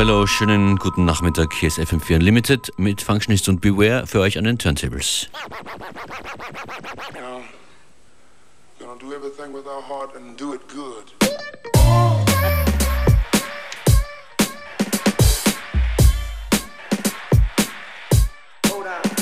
hello, schönen guten Nachmittag. Hier ist FM4 Unlimited mit Functionist und Beware für euch an den Turntables. You know, gonna do everything with our heart and do it good. T-U-X. Oh!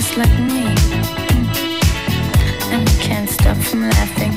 just like me. And we can't stop from laughing.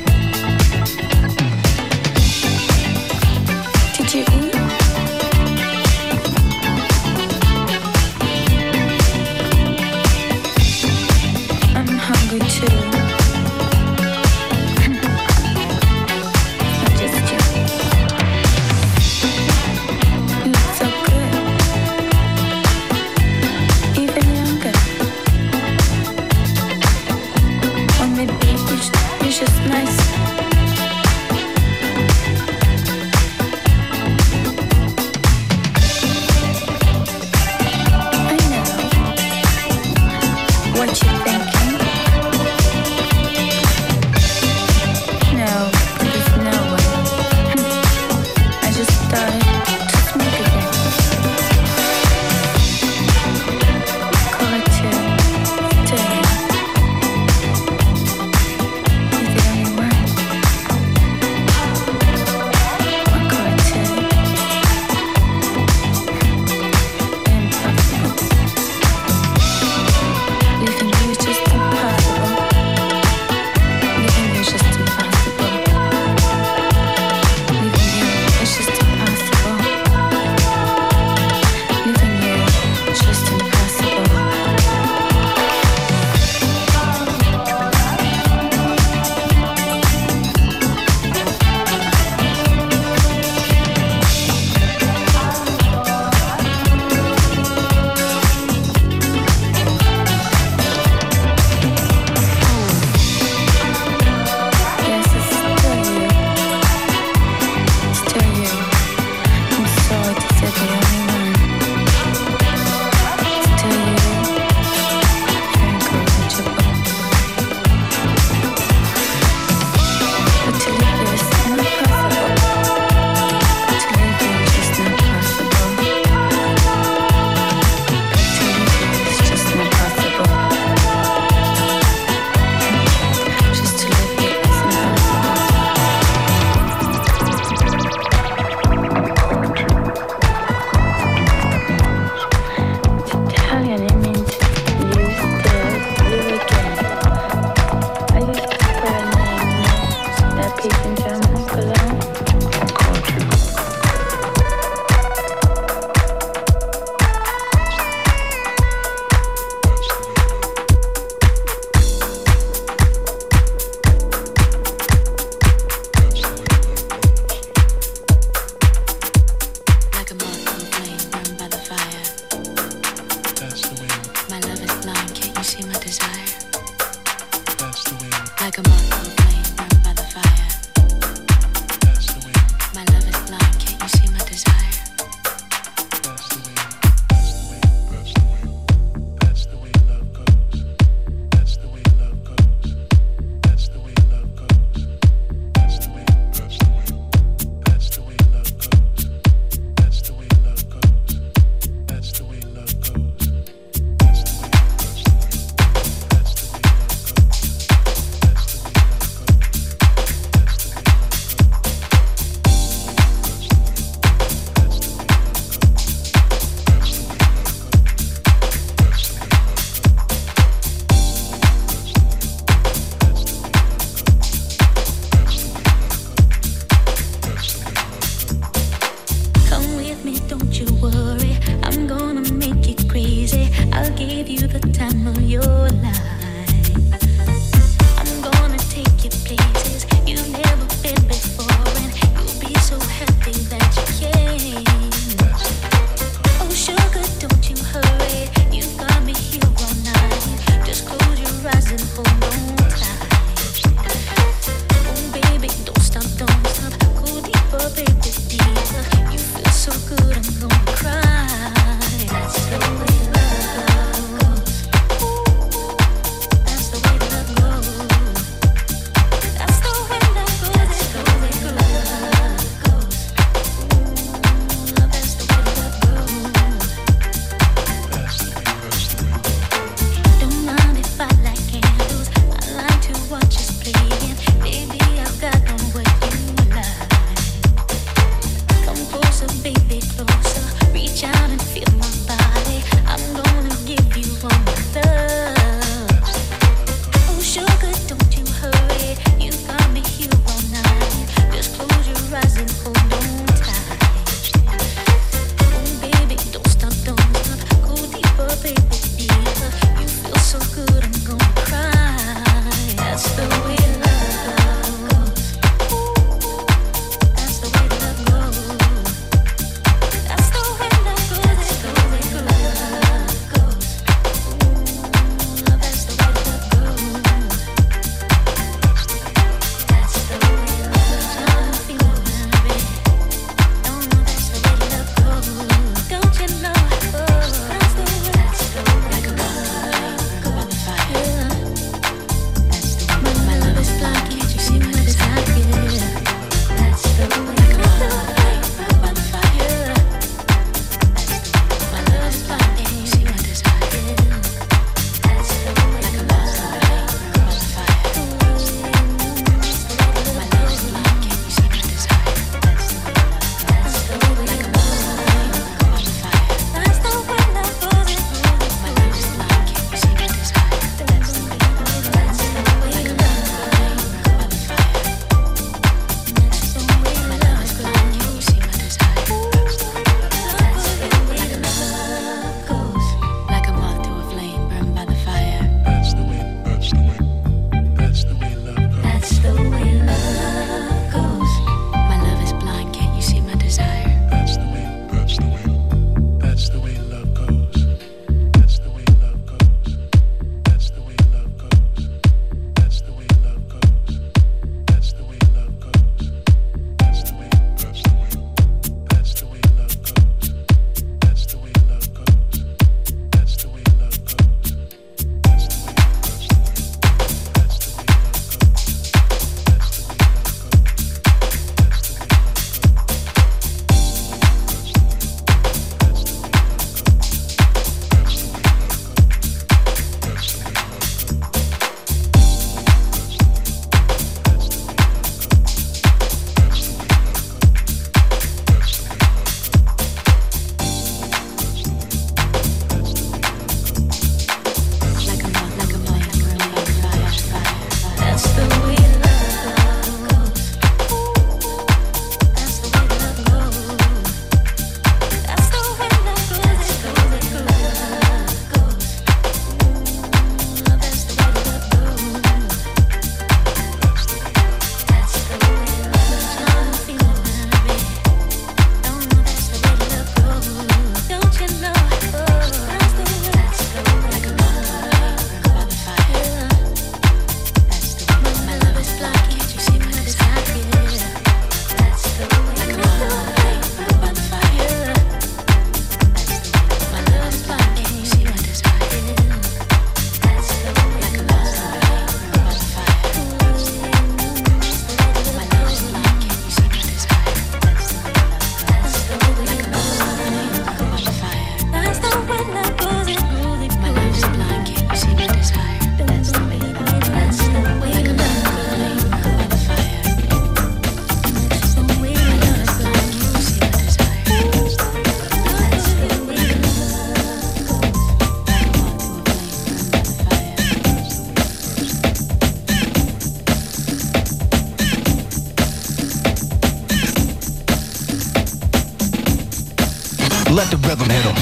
Let the rhythm hit him.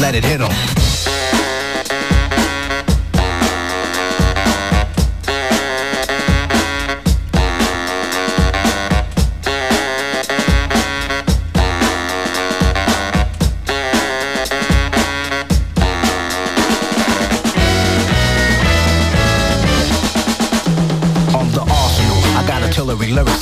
Let it hit him.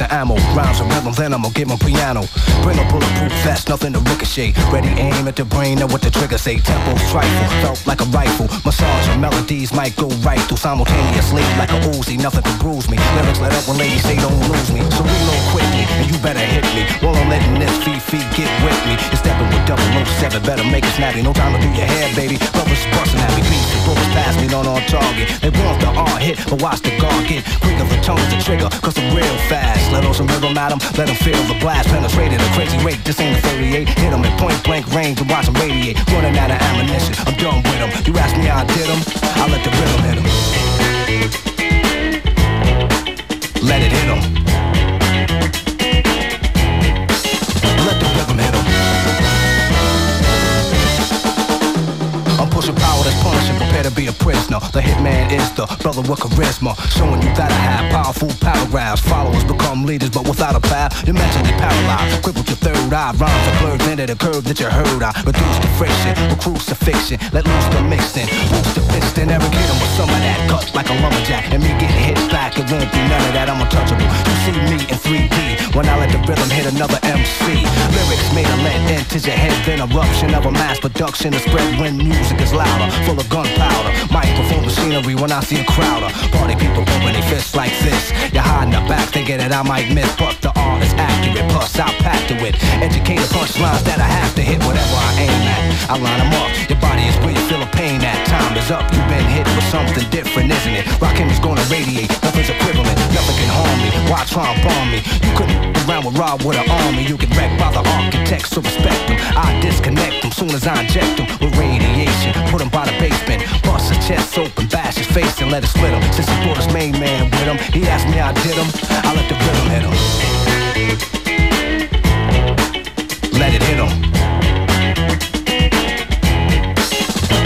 And ammo. Rhymes and rhythms, then I'ma get my piano. Bring a bulletproof vest, nothing to ricochet. Ready aim at the brain and what the trigger say. Tempo trifle, felt like a rifle. Massage and melodies might go right through simultaneously like a Uzi. Nothing can bruise me. Lyrics let up when ladies say don't lose me. So reload quickly and you better hit me. While I'm letting this feet get with me. You're stepping with double 007, better make it snappy. No time to do your hair, baby. Brothers busting at me. Beats and bullets pass me, not on target. They want the R hit, but watch the guard get quicker. The tongue the trigger, cause I'm real fast fast. Let some rhythm at them, let feel the blast. Penetrated a crazy rate, this ain't a 38. Hit them at point blank range and watch them radiate. Running out of ammunition, I'm done with them. You ask me how I did them, I let the rhythm hit them. Let it a prisoner. The hitman is the brother with charisma, showing you that I have powerful paragraphs. Followers become leaders, but without a path, you're mentally paralyzed. Crippled your third eye, rhymes are blurred into the curve that you heard. I reduce the friction with crucifixion, let loose the mixing, boost the piston, every kid with some of that cuts like a lumberjack, and me getting hit back. It won't be none of that. I'm untouchable. You when I let the rhythm hit another MC. Lyrics made a lead into your head, then eruption of a mass production to spread when music is louder, full of gunpowder. Microphone machinery when I see a crowd of party people pumping their fists like this. You're hiding the back thinking that I might miss, but the art is accurate. Plus, I'll pack to it. Educate Educated punchlines that I have to hit whatever I aim at. I line them up. Your body is where you feel a pain at. Time is up. You've been hit with something different, isn't it? Rockin' is gonna radiate. Nothing's equivalent. Nothing can harm me. Why try and bomb me? You couldn't around with Rob with an army. You get wrecked by the architects, so respect them. I disconnect them soon as I inject them with radiation. Put them by the basement bust his chest open, bash his face and let it split him. Since he brought his main man with him, he asked me I did him. I let the rhythm hit him. It hit.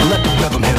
Let the rhythm hit.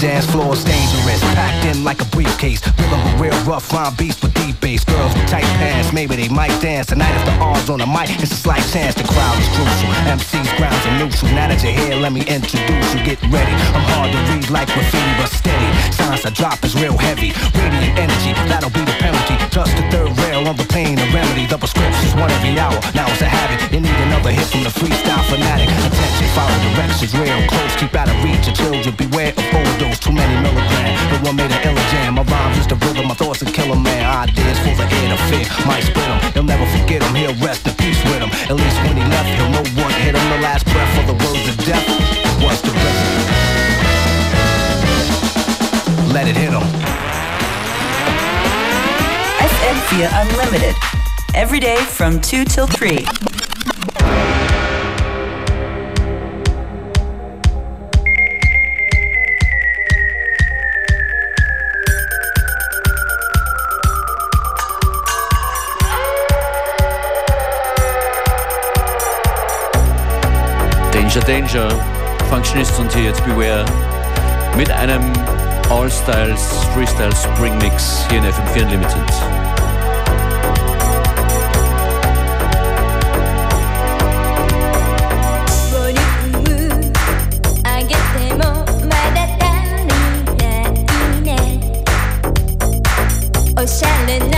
Dance floor is dangerous, packed in like a briefcase. Rhythm a real rough line beast with deep bass. Girls with tight pants, maybe they might dance tonight if the R's on the mic. It's a slight chance the crowd is crucial. MC's grounds are neutral. Now that you're here, let me introduce you. Get ready. I'm hard to read like graffiti, but steady. Signs I drop is real heavy. Radiant energy, that'll be the penalty. Touch the third rail on the pain, a remedy. The prescription's one every hour. Now it's a habit. You need another hit from the freestyle fanatic. Attention, follow directions real close. Keep out of reach of children. Beware of overdose. Too many milligrams. The one made an illa jam. My rhymes just a rhythm. My thoughts a killer man. Ideas full of air to fear. Might spit him. He'll never forget him. He'll rest in peace with him. At least when he left, he'll know what hit him. The last breath of the words of death was the rhythm. Let it hit him. FM4 Unlimited. Every day from 2 till 3. Danger Danger, Functionist und hier jetzt Beware mit einem all Styles Freestyle Spring Mix hier in FM4 Unlimited. challenge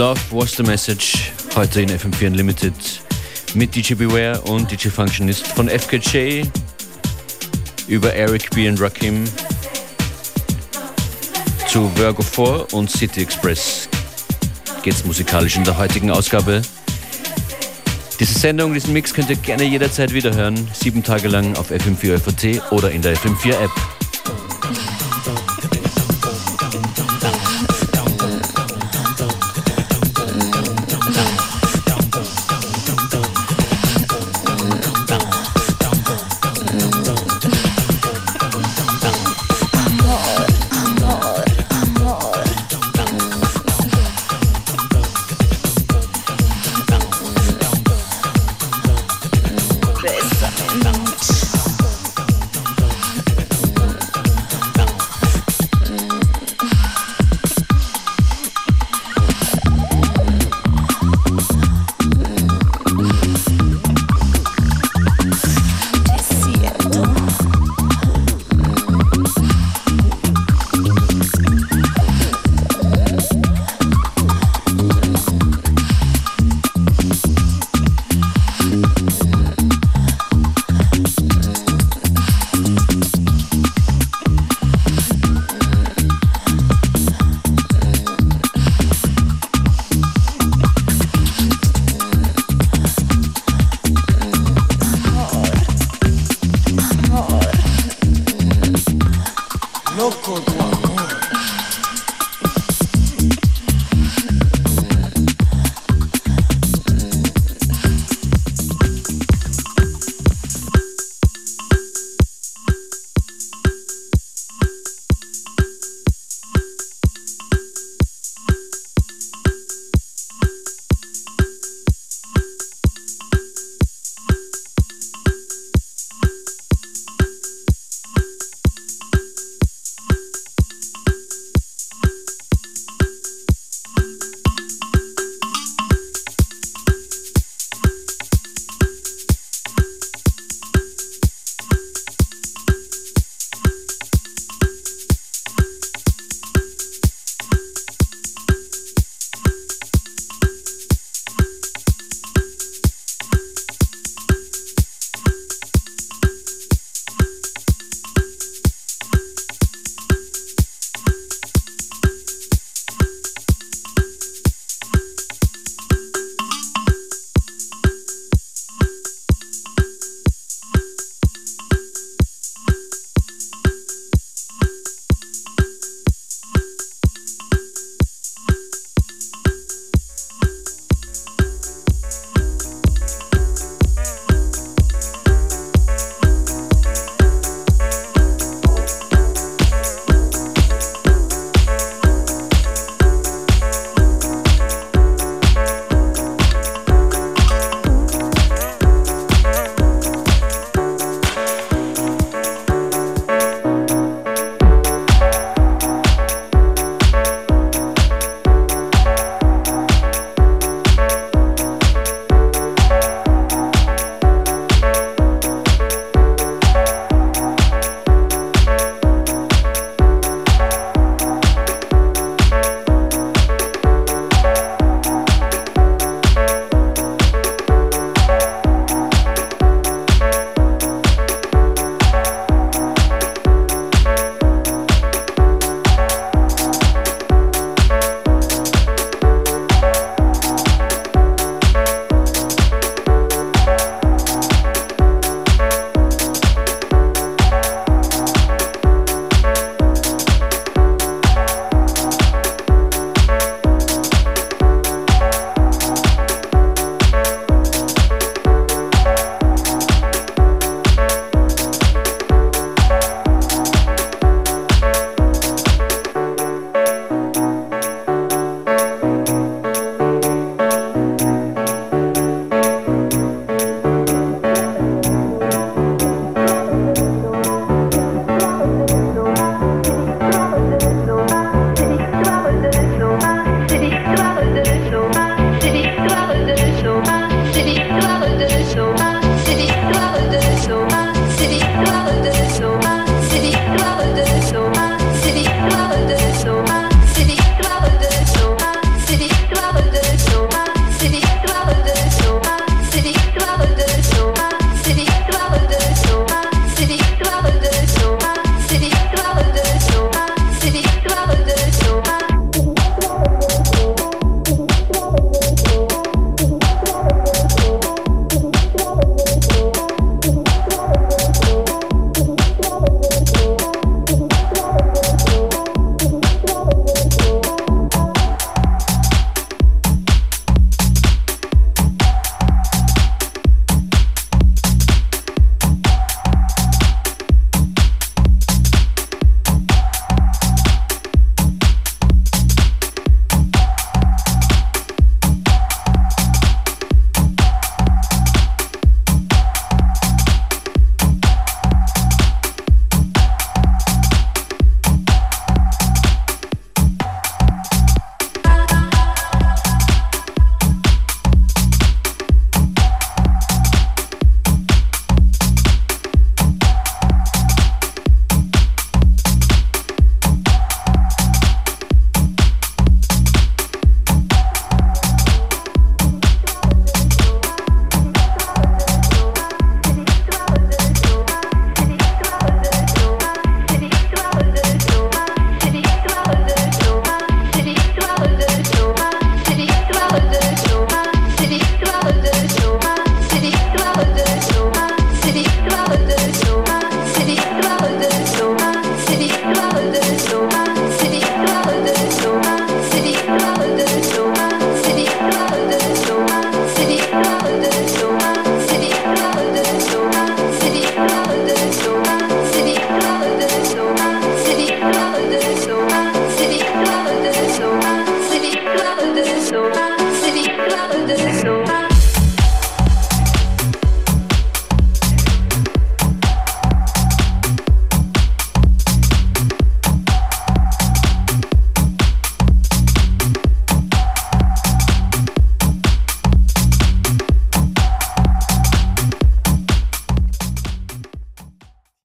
Love was the message. Heute in FM4 Unlimited mit DJ Beware und DJ Functionist von FKJ über Eric B. und Rakim zu Virgo 4 und City Express geht's musikalisch in der heutigen Ausgabe. Diese Sendung, diesen Mix könnt ihr gerne jederzeit wiederhören, sieben Tage lang auf FM4 FAT oder in der FM4 App.